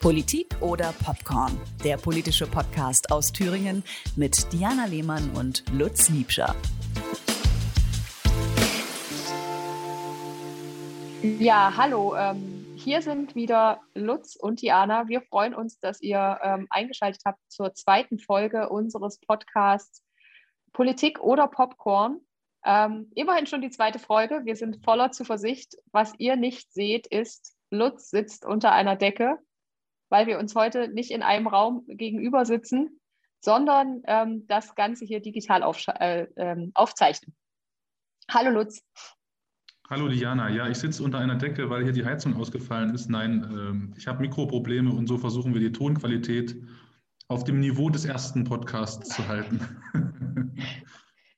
Politik oder Popcorn? Der politische Podcast aus Thüringen mit Diana Lehmann und Lutz Liebscher. Ja, hallo. Ähm, hier sind wieder Lutz und Diana. Wir freuen uns, dass ihr ähm, eingeschaltet habt zur zweiten Folge unseres Podcasts Politik oder Popcorn. Ähm, immerhin schon die zweite Folge. Wir sind voller Zuversicht. Was ihr nicht seht, ist, Lutz sitzt unter einer Decke weil wir uns heute nicht in einem Raum gegenüber sitzen, sondern ähm, das Ganze hier digital äh, äh, aufzeichnen. Hallo Lutz. Hallo Diana, ja, ich sitze unter einer Decke, weil hier die Heizung ausgefallen ist. Nein, äh, ich habe Mikroprobleme und so versuchen wir die Tonqualität auf dem Niveau des ersten Podcasts zu halten.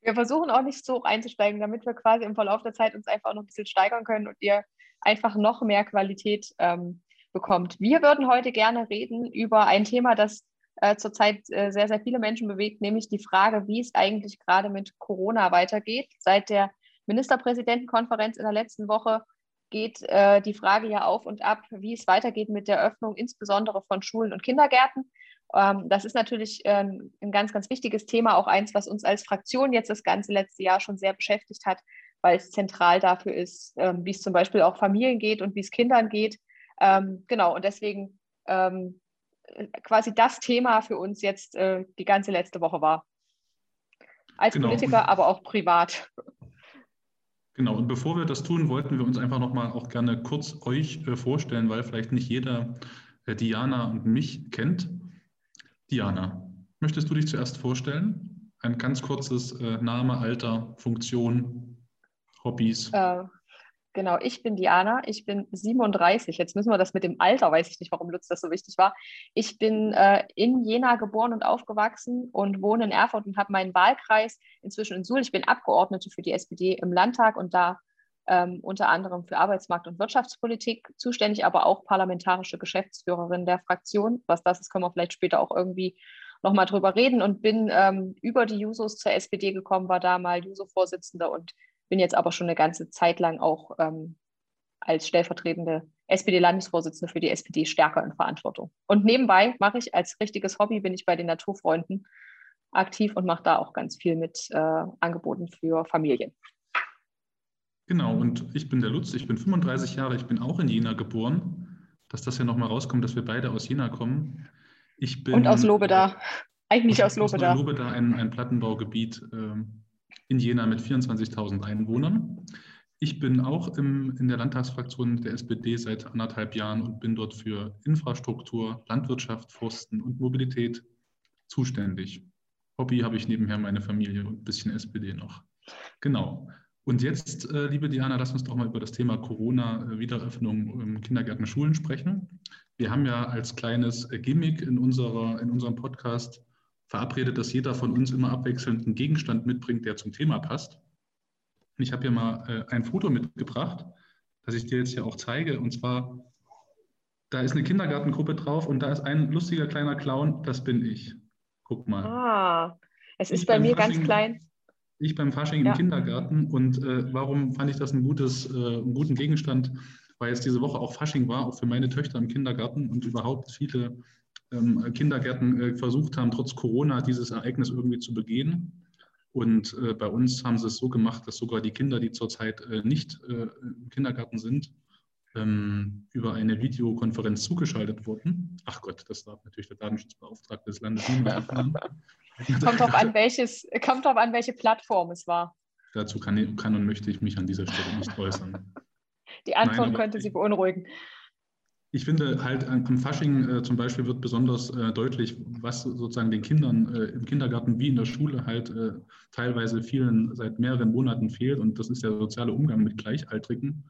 Wir versuchen auch nicht so hoch einzusteigen, damit wir quasi im Verlauf der Zeit uns einfach noch ein bisschen steigern können und ihr einfach noch mehr Qualität ähm, bekommt. Wir würden heute gerne reden über ein Thema, das äh, zurzeit äh, sehr, sehr viele Menschen bewegt, nämlich die Frage, wie es eigentlich gerade mit Corona weitergeht. Seit der Ministerpräsidentenkonferenz in der letzten Woche geht äh, die Frage ja auf und ab, wie es weitergeht mit der Öffnung, insbesondere von Schulen und Kindergärten. Ähm, das ist natürlich ähm, ein ganz, ganz wichtiges Thema, auch eins, was uns als Fraktion jetzt das ganze letzte Jahr schon sehr beschäftigt hat, weil es zentral dafür ist, ähm, wie es zum Beispiel auch Familien geht und wie es Kindern geht. Ähm, genau, und deswegen ähm, quasi das Thema für uns jetzt äh, die ganze letzte Woche war. Als genau. Politiker, aber auch privat. Genau, und bevor wir das tun, wollten wir uns einfach nochmal auch gerne kurz euch äh, vorstellen, weil vielleicht nicht jeder äh, Diana und mich kennt. Diana, möchtest du dich zuerst vorstellen? Ein ganz kurzes äh, Name, Alter, Funktion, Hobbys. Genau, ich bin Diana, ich bin 37. Jetzt müssen wir das mit dem Alter, weiß ich nicht, warum Lutz das so wichtig war. Ich bin äh, in Jena geboren und aufgewachsen und wohne in Erfurt und habe meinen Wahlkreis inzwischen in Suhl. Ich bin Abgeordnete für die SPD im Landtag und da ähm, unter anderem für Arbeitsmarkt- und Wirtschaftspolitik zuständig, aber auch parlamentarische Geschäftsführerin der Fraktion. Was das ist, können wir vielleicht später auch irgendwie nochmal drüber reden und bin ähm, über die Jusos zur SPD gekommen, war da mal Juso-Vorsitzende und bin jetzt aber schon eine ganze Zeit lang auch ähm, als stellvertretende SPD-Landesvorsitzende für die SPD stärker in Verantwortung. Und nebenbei mache ich als richtiges Hobby, bin ich bei den Naturfreunden aktiv und mache da auch ganz viel mit äh, Angeboten für Familien. Genau, und ich bin der Lutz, ich bin 35 Jahre, ich bin auch in Jena geboren. Dass das ja nochmal rauskommt, dass wir beide aus Jena kommen. Ich bin, und aus Lobeda, eigentlich aus, aus Lobeda. Aus Lobeda, ein, ein Plattenbaugebiet. Ähm, in Jena mit 24.000 Einwohnern. Ich bin auch im, in der Landtagsfraktion der SPD seit anderthalb Jahren und bin dort für Infrastruktur, Landwirtschaft, Forsten und Mobilität zuständig. Hobby habe ich nebenher meine Familie und ein bisschen SPD noch. Genau. Und jetzt, äh, liebe Diana, lass uns doch mal über das Thema Corona-Wiederöffnung im Kindergärten, Schulen sprechen. Wir haben ja als kleines Gimmick in, unserer, in unserem Podcast verabredet, dass jeder von uns immer abwechselnd einen Gegenstand mitbringt, der zum Thema passt. Und ich habe hier mal äh, ein Foto mitgebracht, das ich dir jetzt hier auch zeige. Und zwar, da ist eine Kindergartengruppe drauf und da ist ein lustiger kleiner Clown, das bin ich. Guck mal. Ah, es ist ich bei mir Fasching, ganz klein. Ich beim Fasching ja. im Kindergarten. Und äh, warum fand ich das ein gutes, äh, einen guten Gegenstand? Weil jetzt diese Woche auch Fasching war, auch für meine Töchter im Kindergarten und überhaupt viele ähm, Kindergärten äh, versucht haben, trotz Corona dieses Ereignis irgendwie zu begehen. Und äh, bei uns haben sie es so gemacht, dass sogar die Kinder, die zurzeit äh, nicht im Kindergarten sind, ähm, über eine Videokonferenz zugeschaltet wurden. Ach Gott, das darf natürlich der Datenschutzbeauftragte des Landes nicht mehr erfahren. kommt drauf an, welches, kommt drauf an, welche Plattform es war. Dazu kann, kann und möchte ich mich an dieser Stelle nicht äußern. Die Antwort Nein, könnte Sie beunruhigen ich finde halt am Fasching äh, zum Beispiel wird besonders äh, deutlich, was sozusagen den Kindern äh, im Kindergarten wie in der Schule halt äh, teilweise vielen seit mehreren Monaten fehlt. Und das ist der soziale Umgang mit Gleichaltrigen,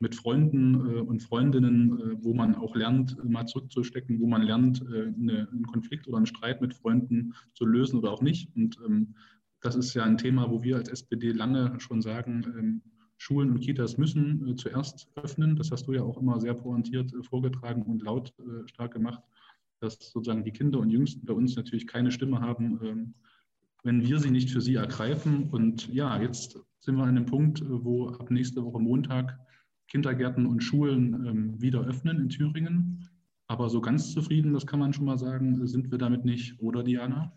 mit Freunden äh, und Freundinnen, äh, wo man auch lernt, mal zurückzustecken, wo man lernt, eine, einen Konflikt oder einen Streit mit Freunden zu lösen oder auch nicht. Und ähm, das ist ja ein Thema, wo wir als SPD lange schon sagen, ähm, Schulen und Kitas müssen äh, zuerst öffnen. Das hast du ja auch immer sehr pointiert äh, vorgetragen und laut äh, stark gemacht, dass sozusagen die Kinder und Jüngsten bei uns natürlich keine Stimme haben, ähm, wenn wir sie nicht für sie ergreifen. Und ja, jetzt sind wir an einem Punkt, äh, wo ab nächste Woche Montag Kindergärten und Schulen ähm, wieder öffnen in Thüringen. Aber so ganz zufrieden, das kann man schon mal sagen, sind wir damit nicht, oder Diana?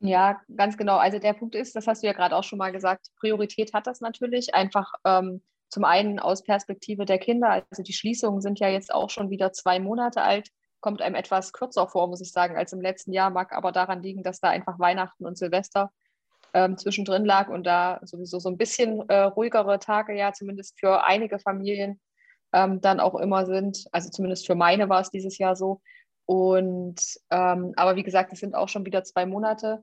Ja, ganz genau. Also der Punkt ist, das hast du ja gerade auch schon mal gesagt, Priorität hat das natürlich. Einfach ähm, zum einen aus Perspektive der Kinder. Also die Schließungen sind ja jetzt auch schon wieder zwei Monate alt. Kommt einem etwas kürzer vor, muss ich sagen, als im letzten Jahr. Mag aber daran liegen, dass da einfach Weihnachten und Silvester ähm, zwischendrin lag und da sowieso so ein bisschen äh, ruhigere Tage ja zumindest für einige Familien ähm, dann auch immer sind. Also zumindest für meine war es dieses Jahr so. Und ähm, aber wie gesagt, es sind auch schon wieder zwei Monate.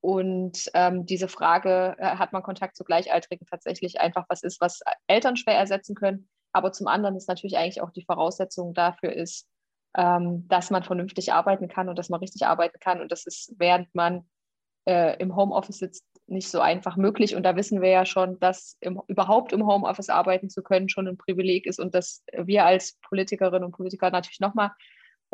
Und ähm, diese Frage, äh, hat man Kontakt zu Gleichaltrigen tatsächlich einfach was ist, was Eltern schwer ersetzen können. Aber zum anderen ist natürlich eigentlich auch die Voraussetzung dafür ist, ähm, dass man vernünftig arbeiten kann und dass man richtig arbeiten kann. Und das ist, während man äh, im Homeoffice sitzt, nicht so einfach möglich. Und da wissen wir ja schon, dass im, überhaupt im Homeoffice arbeiten zu können schon ein Privileg ist und dass wir als Politikerinnen und Politiker natürlich nochmal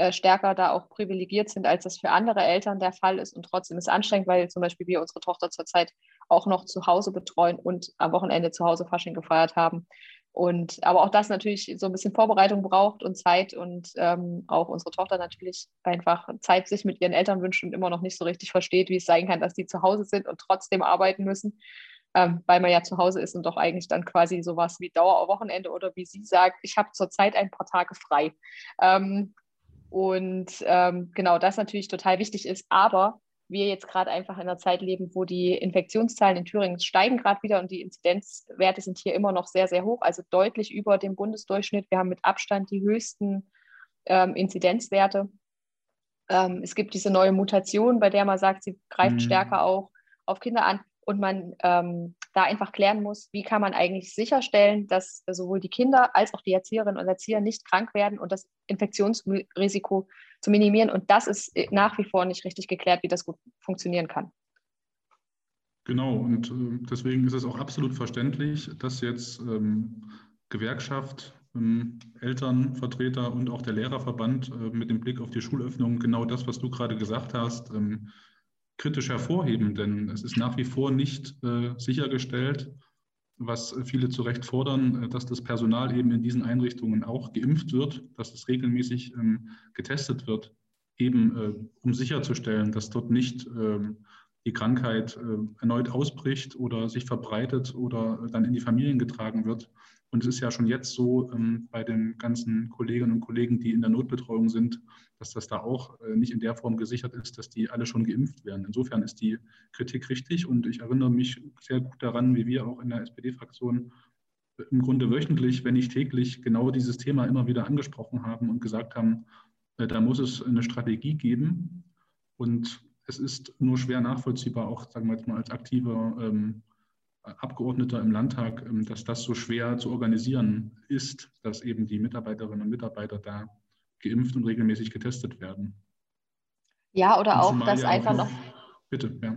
äh, stärker da auch privilegiert sind, als das für andere Eltern der Fall ist. Und trotzdem ist es anstrengend, weil zum Beispiel wir unsere Tochter zurzeit auch noch zu Hause betreuen und am Wochenende zu Hause Fasching gefeiert haben. Und aber auch das natürlich so ein bisschen Vorbereitung braucht und Zeit und ähm, auch unsere Tochter natürlich einfach Zeit sich mit ihren Eltern wünscht und immer noch nicht so richtig versteht, wie es sein kann, dass die zu Hause sind und trotzdem arbeiten müssen, ähm, weil man ja zu Hause ist und doch eigentlich dann quasi sowas wie Dauerwochenende oder wie sie sagt, ich habe zurzeit ein paar Tage frei. Ähm, und ähm, genau das natürlich total wichtig ist, aber wir jetzt gerade einfach in einer Zeit leben, wo die Infektionszahlen in Thüringen steigen gerade wieder und die Inzidenzwerte sind hier immer noch sehr, sehr hoch, also deutlich über dem Bundesdurchschnitt. Wir haben mit Abstand die höchsten ähm, Inzidenzwerte. Ähm, es gibt diese neue Mutation, bei der man sagt, sie greift mhm. stärker auch auf Kinder an und man ähm, da einfach klären muss, wie kann man eigentlich sicherstellen, dass sowohl die Kinder als auch die Erzieherinnen und Erzieher nicht krank werden und das Infektionsrisiko zu minimieren. Und das ist äh, nach wie vor nicht richtig geklärt, wie das gut funktionieren kann. Genau, und äh, deswegen ist es auch absolut verständlich, dass jetzt ähm, Gewerkschaft, ähm, Elternvertreter und auch der Lehrerverband äh, mit dem Blick auf die Schulöffnung genau das, was du gerade gesagt hast, ähm, kritisch hervorheben. Denn es ist nach wie vor nicht äh, sichergestellt, was viele zu Recht fordern, äh, dass das Personal eben in diesen Einrichtungen auch geimpft wird, dass es regelmäßig ähm, getestet wird, eben äh, um sicherzustellen, dass dort nicht ähm, die Krankheit äh, erneut ausbricht oder sich verbreitet oder dann in die Familien getragen wird. Und es ist ja schon jetzt so ähm, bei den ganzen Kolleginnen und Kollegen, die in der Notbetreuung sind, dass das da auch äh, nicht in der Form gesichert ist, dass die alle schon geimpft werden. Insofern ist die Kritik richtig und ich erinnere mich sehr gut daran, wie wir auch in der SPD-Fraktion äh, im Grunde wöchentlich, wenn nicht täglich, genau dieses Thema immer wieder angesprochen haben und gesagt haben, da muss es eine Strategie geben. Und es ist nur schwer nachvollziehbar, auch sagen wir jetzt mal als aktiver ähm, Abgeordneter im Landtag, ähm, dass das so schwer zu organisieren ist, dass eben die Mitarbeiterinnen und Mitarbeiter da geimpft und regelmäßig getestet werden. Ja, oder auch, dass einfach noch. Bitte, ja.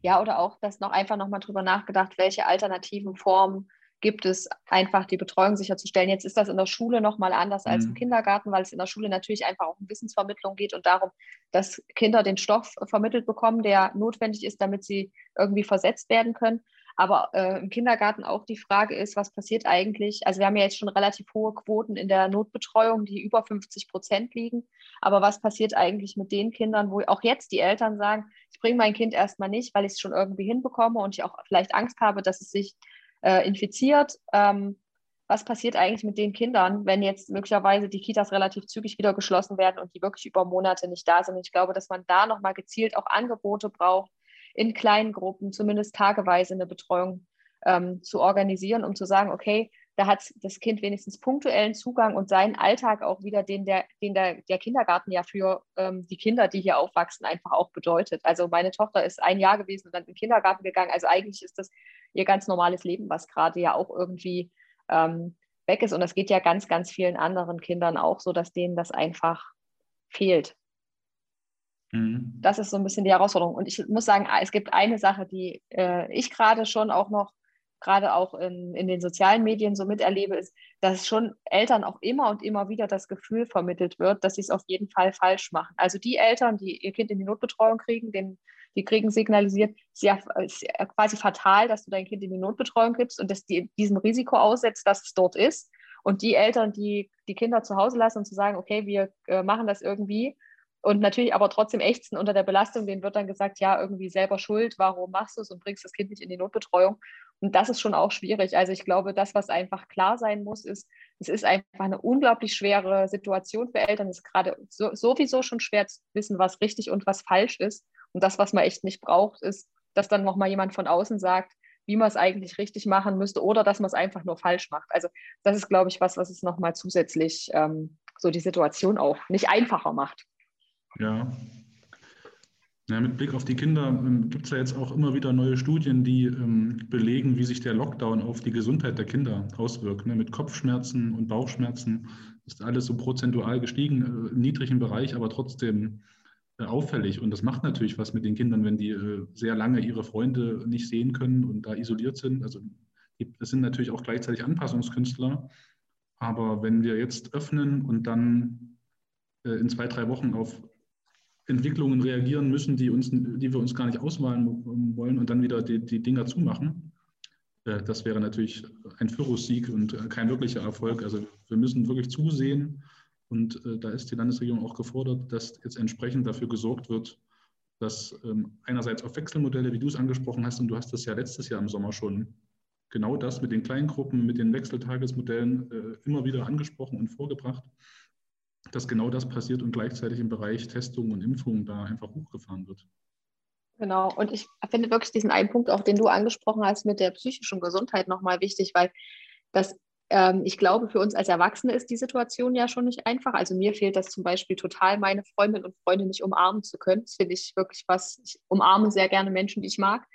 Ja, oder auch, dass noch einfach nochmal drüber nachgedacht, welche alternativen Formen gibt es, einfach die Betreuung sicherzustellen. Jetzt ist das in der Schule nochmal anders mhm. als im mhm. Kindergarten, weil es in der Schule natürlich einfach auch um Wissensvermittlung geht und darum, dass Kinder den Stoff vermittelt bekommen, der notwendig ist, damit sie irgendwie versetzt werden können. Aber äh, im Kindergarten auch die Frage ist, was passiert eigentlich? Also wir haben ja jetzt schon relativ hohe Quoten in der Notbetreuung, die über 50 Prozent liegen. Aber was passiert eigentlich mit den Kindern, wo auch jetzt die Eltern sagen, ich bringe mein Kind erstmal nicht, weil ich es schon irgendwie hinbekomme und ich auch vielleicht Angst habe, dass es sich äh, infiziert. Ähm, was passiert eigentlich mit den Kindern, wenn jetzt möglicherweise die Kitas relativ zügig wieder geschlossen werden und die wirklich über Monate nicht da sind? Ich glaube, dass man da nochmal gezielt auch Angebote braucht, in kleinen Gruppen, zumindest tageweise eine Betreuung ähm, zu organisieren, um zu sagen, okay, da hat das Kind wenigstens punktuellen Zugang und seinen Alltag auch wieder, den der, den der, der Kindergarten ja für ähm, die Kinder, die hier aufwachsen, einfach auch bedeutet. Also meine Tochter ist ein Jahr gewesen und dann in den Kindergarten gegangen. Also eigentlich ist das ihr ganz normales Leben, was gerade ja auch irgendwie ähm, weg ist. Und das geht ja ganz, ganz vielen anderen Kindern auch so, dass denen das einfach fehlt. Mhm. Das ist so ein bisschen die Herausforderung. Und ich muss sagen, es gibt eine Sache, die äh, ich gerade schon auch noch, gerade auch in, in den sozialen Medien so miterlebe, ist, dass schon Eltern auch immer und immer wieder das Gefühl vermittelt wird, dass sie es auf jeden Fall falsch machen. Also die Eltern, die ihr Kind in die Notbetreuung kriegen, den die kriegen signalisiert, es ist ja quasi fatal, dass du dein Kind in die Notbetreuung gibst und dass die diesem Risiko aussetzt, dass es dort ist. Und die Eltern, die die Kinder zu Hause lassen und zu sagen, okay, wir äh, machen das irgendwie und natürlich aber trotzdem ächzen unter der Belastung, denen wird dann gesagt, ja, irgendwie selber schuld, warum machst du es und bringst das Kind nicht in die Notbetreuung. Und das ist schon auch schwierig. Also ich glaube, das, was einfach klar sein muss, ist, es ist einfach eine unglaublich schwere Situation für Eltern. Es ist gerade so, sowieso schon schwer zu wissen, was richtig und was falsch ist. Und das, was man echt nicht braucht, ist, dass dann nochmal jemand von außen sagt, wie man es eigentlich richtig machen müsste oder dass man es einfach nur falsch macht. Also das ist, glaube ich, was, was es nochmal zusätzlich ähm, so die Situation auch nicht einfacher macht. Ja. Ja mit Blick auf die Kinder ähm, gibt es ja jetzt auch immer wieder neue Studien, die ähm, belegen, wie sich der Lockdown auf die Gesundheit der Kinder auswirkt. Ne? Mit Kopfschmerzen und Bauchschmerzen ist alles so prozentual gestiegen, äh, im niedrigen Bereich, aber trotzdem äh, auffällig. Und das macht natürlich was mit den Kindern, wenn die äh, sehr lange ihre Freunde nicht sehen können und da isoliert sind. Also das sind natürlich auch gleichzeitig Anpassungskünstler. Aber wenn wir jetzt öffnen und dann äh, in zwei, drei Wochen auf Entwicklungen reagieren müssen, die, uns, die wir uns gar nicht ausmalen wollen und dann wieder die, die Dinger zumachen, das wäre natürlich ein Pyrrhussieg und kein wirklicher Erfolg. Also wir müssen wirklich zusehen, und äh, da ist die Landesregierung auch gefordert, dass jetzt entsprechend dafür gesorgt wird, dass ähm, einerseits auf Wechselmodelle, wie du es angesprochen hast, und du hast das ja letztes Jahr im Sommer schon genau das mit den Kleingruppen, mit den Wechseltagesmodellen äh, immer wieder angesprochen und vorgebracht, dass genau das passiert und gleichzeitig im Bereich Testung und Impfung da einfach hochgefahren wird. Genau, und ich finde wirklich diesen einen Punkt, auch den du angesprochen hast, mit der psychischen Gesundheit nochmal wichtig, weil das ähm, ich glaube, für uns als Erwachsene ist die Situation ja schon nicht einfach. Also mir fehlt das zum Beispiel total, meine Freundin und Freunde nicht umarmen zu können. Das finde ich wirklich was. Ich umarme sehr gerne Menschen, die ich mag.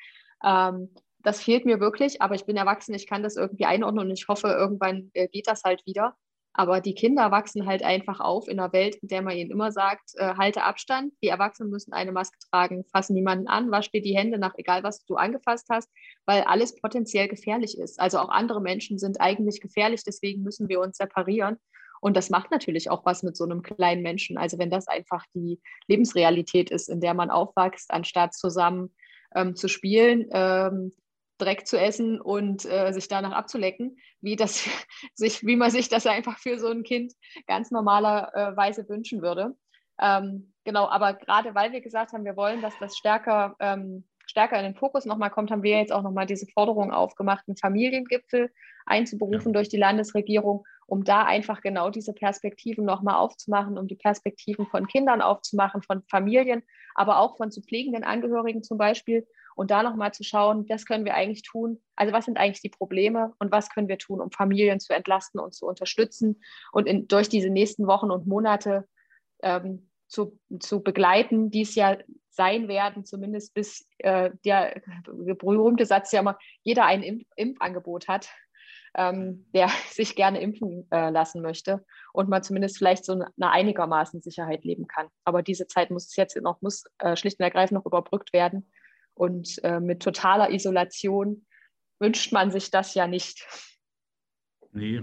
Ähm, das fehlt mir wirklich, aber ich bin erwachsen, ich kann das irgendwie einordnen und ich hoffe, irgendwann äh, geht das halt wieder. Aber die Kinder wachsen halt einfach auf in einer Welt, in der man ihnen immer sagt, äh, halte Abstand. Die Erwachsenen müssen eine Maske tragen, fassen niemanden an, wasch dir die Hände nach, egal was du angefasst hast, weil alles potenziell gefährlich ist. Also auch andere Menschen sind eigentlich gefährlich, deswegen müssen wir uns separieren. Und das macht natürlich auch was mit so einem kleinen Menschen. Also wenn das einfach die Lebensrealität ist, in der man aufwächst, anstatt zusammen ähm, zu spielen, ähm, Dreck zu essen und äh, sich danach abzulecken, wie, das, sich, wie man sich das einfach für so ein Kind ganz normalerweise wünschen würde. Ähm, genau, aber gerade weil wir gesagt haben, wir wollen, dass das stärker, ähm, stärker in den Fokus nochmal kommt, haben wir jetzt auch nochmal diese Forderung aufgemacht, einen Familiengipfel einzuberufen ja. durch die Landesregierung, um da einfach genau diese Perspektiven nochmal aufzumachen, um die Perspektiven von Kindern aufzumachen, von Familien, aber auch von zu pflegenden Angehörigen zum Beispiel, und da nochmal zu schauen, was können wir eigentlich tun? Also was sind eigentlich die Probleme und was können wir tun, um Familien zu entlasten und zu unterstützen und in, durch diese nächsten Wochen und Monate ähm, zu, zu begleiten, die es ja sein werden, zumindest bis äh, der berühmte Satz ja immer, jeder ein Impf Impfangebot hat, ähm, der sich gerne impfen äh, lassen möchte und man zumindest vielleicht so eine einigermaßen Sicherheit leben kann. Aber diese Zeit muss jetzt noch, muss äh, schlicht und ergreifend noch überbrückt werden. Und äh, mit totaler Isolation wünscht man sich das ja nicht. Nee,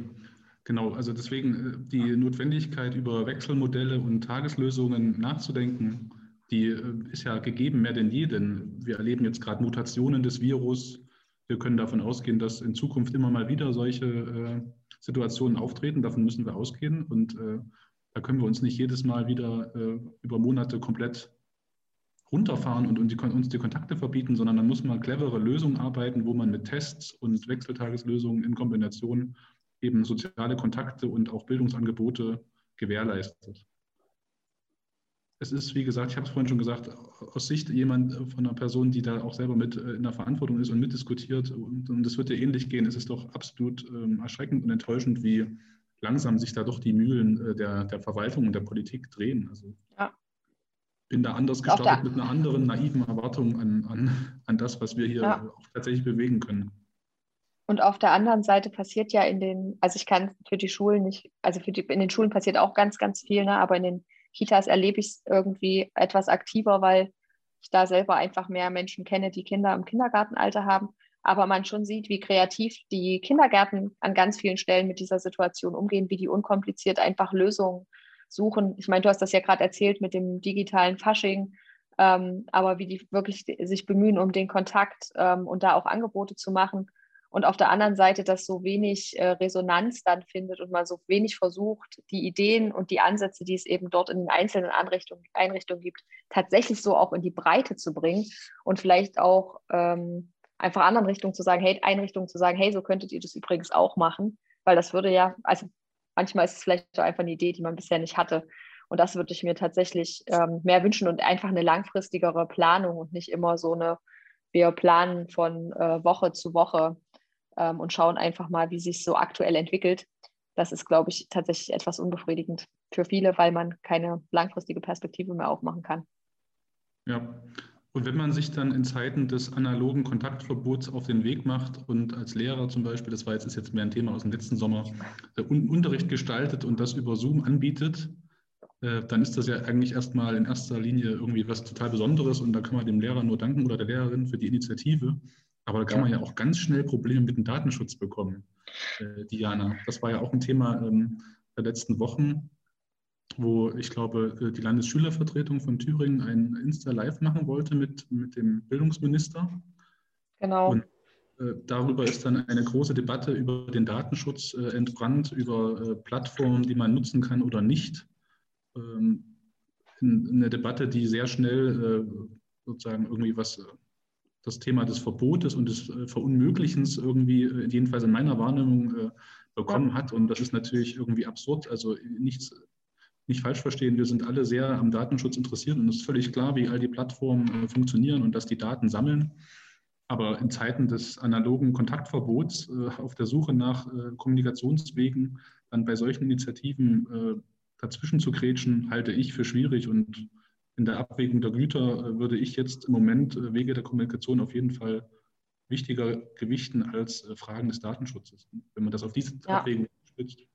genau. Also deswegen äh, die Notwendigkeit, über Wechselmodelle und Tageslösungen nachzudenken, die äh, ist ja gegeben mehr denn je, denn wir erleben jetzt gerade Mutationen des Virus. Wir können davon ausgehen, dass in Zukunft immer mal wieder solche äh, Situationen auftreten. Davon müssen wir ausgehen. Und äh, da können wir uns nicht jedes Mal wieder äh, über Monate komplett runterfahren und, die, uns die Kontakte verbieten, sondern dann muss man clevere Lösungen arbeiten, wo man mit Tests und Wechseltageslösungen in Kombination eben soziale Kontakte und auch Bildungsangebote gewährleistet. Es ist, wie gesagt, ich habe es vorhin schon gesagt, aus Sicht jemand äh, von einer Person, die da auch selber mit äh, in der Verantwortung ist und mitdiskutiert, und, und das wird ja ähnlich gehen, es ist doch absolut ähm, erschreckend und enttäuschend, wie langsam sich da doch die Mühlen äh, der, der Verwaltung und der Politik drehen. Also ja bin da anders gestartet mit einer anderen naiven Erwartung an, an, an das, was wir hier ja. auch tatsächlich bewegen können. Und auf der anderen Seite passiert ja in den, also ich kann für die Schulen nicht, also für die, in den Schulen passiert auch ganz, ganz viel, ne? aber in den Kitas erlebe ich es irgendwie etwas aktiver, weil ich da selber einfach mehr Menschen kenne, die Kinder im Kindergartenalter haben. Aber man schon sieht, wie kreativ die Kindergärten an ganz vielen Stellen mit dieser Situation umgehen, wie die unkompliziert einfach Lösungen suchen. Ich meine, du hast das ja gerade erzählt mit dem digitalen Fasching, ähm, aber wie die wirklich sich bemühen um den Kontakt ähm, und da auch Angebote zu machen. und auf der anderen Seite das so wenig äh, Resonanz dann findet und man so wenig versucht, die Ideen und die Ansätze, die es eben dort in den einzelnen Einrichtungen, Einrichtungen gibt, tatsächlich so auch in die Breite zu bringen und vielleicht auch ähm, einfach anderen Richtungen zu sagen, hey, Einrichtungen zu sagen, hey, so könntet ihr das übrigens auch machen, weil das würde ja, also manchmal ist es vielleicht einfach eine Idee, die man bisher nicht hatte. Und das würde ich mir tatsächlich ähm, mehr wünschen und einfach eine langfristigere Planung und nicht immer so eine, wir planen von äh, Woche zu Woche ähm, und schauen einfach mal, wie sich so aktuell entwickelt. Das ist, glaube ich, tatsächlich etwas unbefriedigend für viele, weil man keine langfristige Perspektive mehr aufmachen kann. Ja, und wenn man sich dann in Zeiten des analogen Kontaktverbots auf den Weg macht und als Lehrer zum Beispiel, das war jetzt, ist jetzt mehr ein Thema aus dem letzten Sommer, äh, Unterricht gestaltet und das über Zoom anbietet, äh, dann ist das ja eigentlich erstmal in erster Linie irgendwie was total Besonderes und da kann man dem Lehrer nur danken oder der Lehrerin für die Initiative. Aber da kann man ja auch ganz schnell Probleme mit dem Datenschutz bekommen, äh, Diana. Das war ja auch ein Thema ähm, der letzten Wochen, wo ich glaube, äh, die Landesschülervertretung von Thüringen ein Insta-Live machen wollte mit, mit dem Bildungsminister. Genau. Und äh, darüber ist dann eine große Debatte über den Datenschutz äh, entbrannt, über Plattformen, die man nutzen kann oder nicht. Ähm, eine Debatte, die sehr schnell sozusagen irgendwie was das Thema des Verbotes und des Verunmöglichens irgendwie, jedenfalls in meiner Wahrnehmung, bekommen hat. Und das ist natürlich irgendwie absurd. Also nichts, nicht falsch verstehen, wir sind alle sehr am Datenschutz interessiert und es ist völlig klar, wie all die Plattformen funktionieren und dass die Daten sammeln. Aber in Zeiten des analogen Kontaktverbots auf der Suche nach Kommunikationswegen dann bei solchen Initiativen dazwischen zu grätschen, halte ich für schwierig und in der Abwägung der Güter äh, würde ich jetzt im Moment äh, Wege der Kommunikation auf jeden Fall wichtiger gewichten als äh, Fragen des Datenschutzes, wenn man das auf diese ja. Abwägung stützt.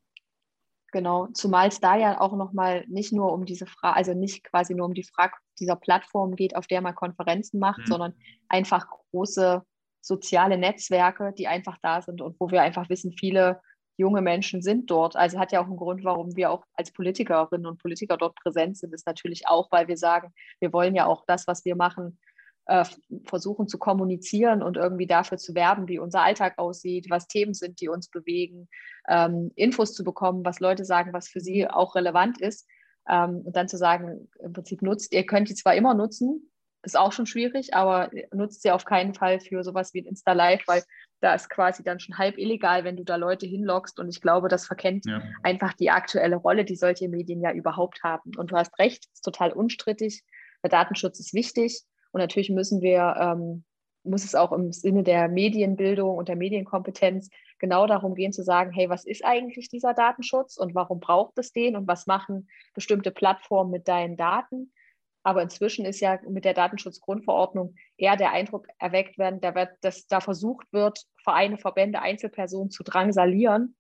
Genau, zumal es da ja auch nochmal nicht nur um diese Frage, also nicht quasi nur um die Frage dieser Plattform geht, auf der man Konferenzen macht, mhm. sondern einfach große soziale Netzwerke, die einfach da sind und wo wir einfach wissen, viele junge Menschen sind dort. Also hat ja auch einen Grund, warum wir auch als Politikerinnen und Politiker dort präsent sind, ist natürlich auch, weil wir sagen, wir wollen ja auch das, was wir machen, äh, versuchen zu kommunizieren und irgendwie dafür zu werben, wie unser Alltag aussieht, was Themen sind, die uns bewegen, ähm, Infos zu bekommen, was Leute sagen, was für sie auch relevant ist. Ähm, und dann zu sagen, im Prinzip nutzt, ihr könnt die zwar immer nutzen, ist auch schon schwierig, aber nutzt sie auf keinen Fall für sowas wie ein Insta Live, weil da ist quasi dann schon halb illegal, wenn du da Leute hinlockst. Und ich glaube, das verkennt ja. einfach die aktuelle Rolle, die solche Medien ja überhaupt haben. Und du hast recht, ist total unstrittig. Der Datenschutz ist wichtig. Und natürlich müssen wir, ähm, muss es auch im Sinne der Medienbildung und der Medienkompetenz genau darum gehen zu sagen, hey, was ist eigentlich dieser Datenschutz und warum braucht es den und was machen bestimmte Plattformen mit deinen Daten? Aber inzwischen ist ja mit der Datenschutzgrundverordnung eher der Eindruck erweckt werden, dass da versucht wird, Vereine, Verbände, Einzelpersonen zu drangsalieren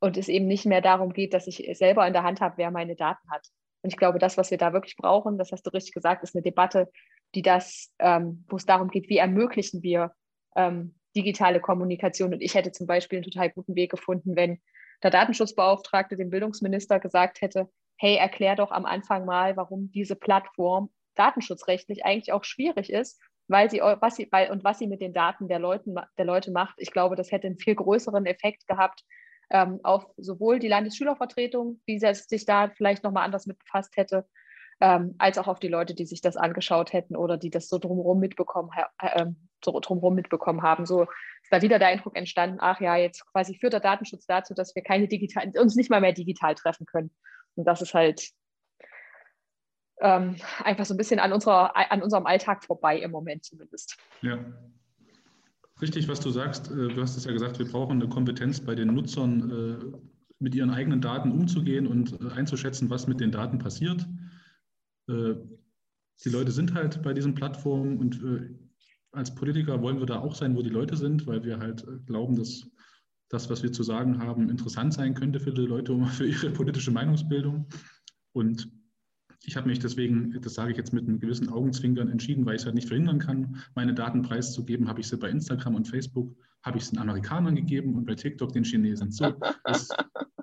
und es eben nicht mehr darum geht, dass ich selber in der Hand habe, wer meine Daten hat. Und ich glaube, das, was wir da wirklich brauchen, das hast du richtig gesagt, ist eine Debatte, die das, ähm, wo es darum geht, wie ermöglichen wir ähm, digitale Kommunikation. Und ich hätte zum Beispiel einen total guten Weg gefunden, wenn der Datenschutzbeauftragte dem Bildungsminister gesagt hätte, hey, erklär doch am Anfang mal, warum diese Plattform datenschutzrechtlich eigentlich auch schwierig ist, weil sie, was sie, weil, und was sie mit den Daten der, Leuten, der Leute macht. Ich glaube, das hätte einen viel größeren Effekt gehabt ähm, auf sowohl die Landesschülervertretung, die sich da vielleicht nochmal anders mit befasst hätte, ähm, als auch auf die Leute, die sich das angeschaut hätten oder die das so drumherum mitbekommen, äh, so drumherum mitbekommen haben. So ist da wieder der Eindruck entstanden, ach ja, jetzt quasi führt der Datenschutz dazu, dass wir keine digital, uns nicht mal mehr digital treffen können. Und das ist halt ähm, einfach so ein bisschen an, unserer, an unserem Alltag vorbei im Moment zumindest. Ja. Richtig, was du sagst. Äh, du hast es ja gesagt, wir brauchen eine Kompetenz bei den Nutzern, äh, mit ihren eigenen Daten umzugehen und äh, einzuschätzen, was mit den Daten passiert. Die Leute sind halt bei diesen Plattformen und als Politiker wollen wir da auch sein, wo die Leute sind, weil wir halt glauben, dass das, was wir zu sagen haben, interessant sein könnte für die Leute, für ihre politische Meinungsbildung. Und ich habe mich deswegen, das sage ich jetzt mit einem gewissen Augenzwinkern, entschieden, weil ich es halt nicht verhindern kann, meine Daten preiszugeben, habe ich sie bei Instagram und Facebook, habe ich es den Amerikanern gegeben und bei TikTok den Chinesen. So, das,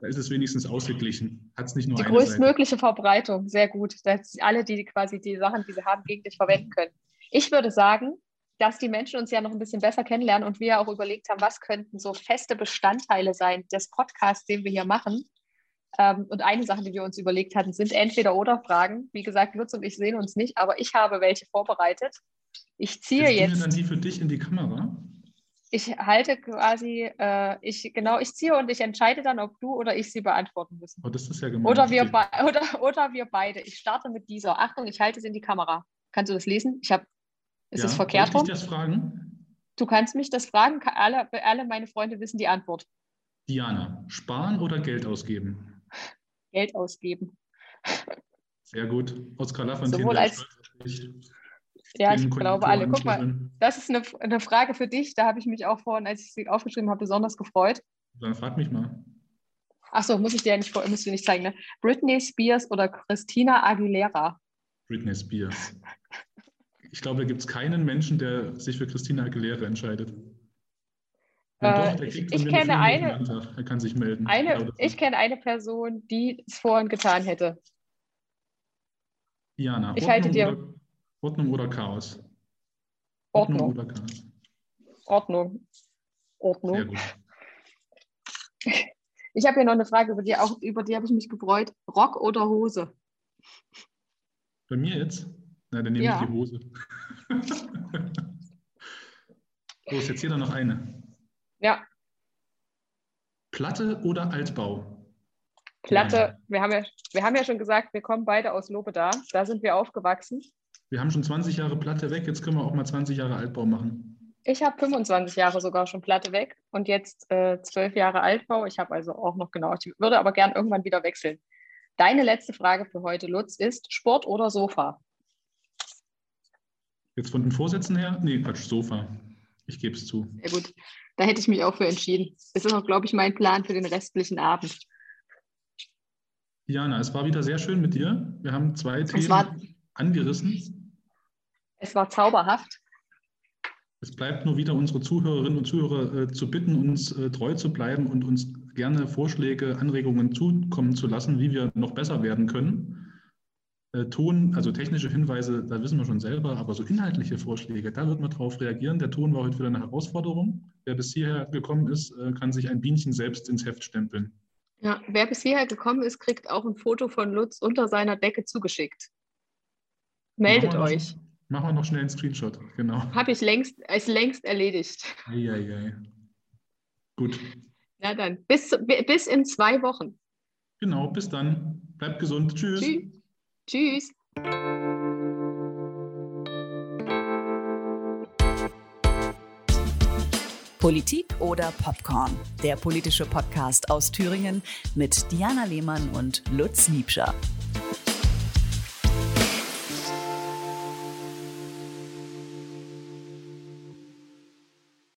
da ist es wenigstens ausgeglichen. Hat es nicht nur Die größtmögliche Seite. Verbreitung, sehr gut. Dass alle, die quasi die Sachen, die sie haben, gegen dich verwenden können. Ich würde sagen, dass die Menschen uns ja noch ein bisschen besser kennenlernen und wir auch überlegt haben, was könnten so feste Bestandteile sein des Podcasts, den wir hier machen. Ähm, und eine Sache, die wir uns überlegt hatten, sind Entweder-Oder-Fragen. Wie gesagt, Lutz und ich sehen uns nicht, aber ich habe welche vorbereitet. Ich ziehe jetzt. jetzt dann die für dich in die Kamera? Ich halte quasi, äh, ich genau, ich ziehe und ich entscheide dann, ob du oder ich sie beantworten müssen. Oh, das ist ja gemein. Oder wir, oder, oder wir beide. Ich starte mit dieser. Achtung, ich halte es in die Kamera. Kannst du das lesen? Ich habe ist ja, es verkehrt rum? das fragen? Du kannst mich das fragen. Alle, alle meine Freunde wissen die Antwort. Diana, sparen oder Geld ausgeben? Geld ausgeben. Sehr gut. Oskar Lafontaine. Sowohl als, ja, ich glaube alle. Guck mal, das ist eine, eine Frage für dich. Da habe ich mich auch vorhin, als ich sie aufgeschrieben habe, besonders gefreut. Dann frag mich mal. Achso, muss ich dir ja nicht, musst du nicht zeigen. Ne? Britney Spears oder Christina Aguilera? Britney Spears. Ich glaube, da gibt es keinen Menschen, der sich für Christina Aguilera entscheidet. Äh, doch, ich, ich kenne eine. Er kann sich melden. Eine, ich kenne eine Person, die es vorhin getan hätte. Jana, ich Ordnung halte dir. Ordnung oder Chaos? Ordnung. Ordnung oder Chaos? Ordnung. Ordnung. Sehr gut. Ich habe hier noch eine Frage, über die, auch, über die habe ich mich gefreut. Rock oder Hose? Bei mir jetzt? Na, dann nehme ja. ich die Hose. Los, jetzt hier noch eine. Ja. Platte oder Altbau? Platte, wir haben, ja, wir haben ja schon gesagt, wir kommen beide aus Lobeda. Da sind wir aufgewachsen. Wir haben schon 20 Jahre Platte weg, jetzt können wir auch mal 20 Jahre Altbau machen. Ich habe 25 Jahre sogar schon Platte weg und jetzt äh, 12 Jahre Altbau. Ich habe also auch noch genau, ich würde aber gern irgendwann wieder wechseln. Deine letzte Frage für heute, Lutz, ist Sport oder Sofa? Jetzt von den Vorsätzen her? Nee, Quatsch, Sofa. Ich gebe es zu. Sehr gut. Da hätte ich mich auch für entschieden. Das ist auch, glaube ich, mein Plan für den restlichen Abend. Jana, es war wieder sehr schön mit dir. Wir haben zwei es Themen war, angerissen. Es war zauberhaft. Es bleibt nur wieder unsere Zuhörerinnen und Zuhörer äh, zu bitten, uns äh, treu zu bleiben und uns gerne Vorschläge, Anregungen zukommen zu lassen, wie wir noch besser werden können. Äh, Ton, also technische Hinweise, da wissen wir schon selber, aber so inhaltliche Vorschläge, da wird man drauf reagieren. Der Ton war heute wieder eine Herausforderung. Wer bis hierher gekommen ist, äh, kann sich ein Bienchen selbst ins Heft stempeln. Ja, wer bis hierher gekommen ist, kriegt auch ein Foto von Lutz unter seiner Decke zugeschickt. Meldet euch. Machen wir noch schnell einen Screenshot, genau. Habe ich längst, ist längst erledigt. Eieiei. Gut. Na dann, bis, bis in zwei Wochen. Genau, bis dann. Bleibt gesund. Tschüss. Tschüss. Tschüss. Politik oder Popcorn? Der politische Podcast aus Thüringen mit Diana Lehmann und Lutz Liebscher.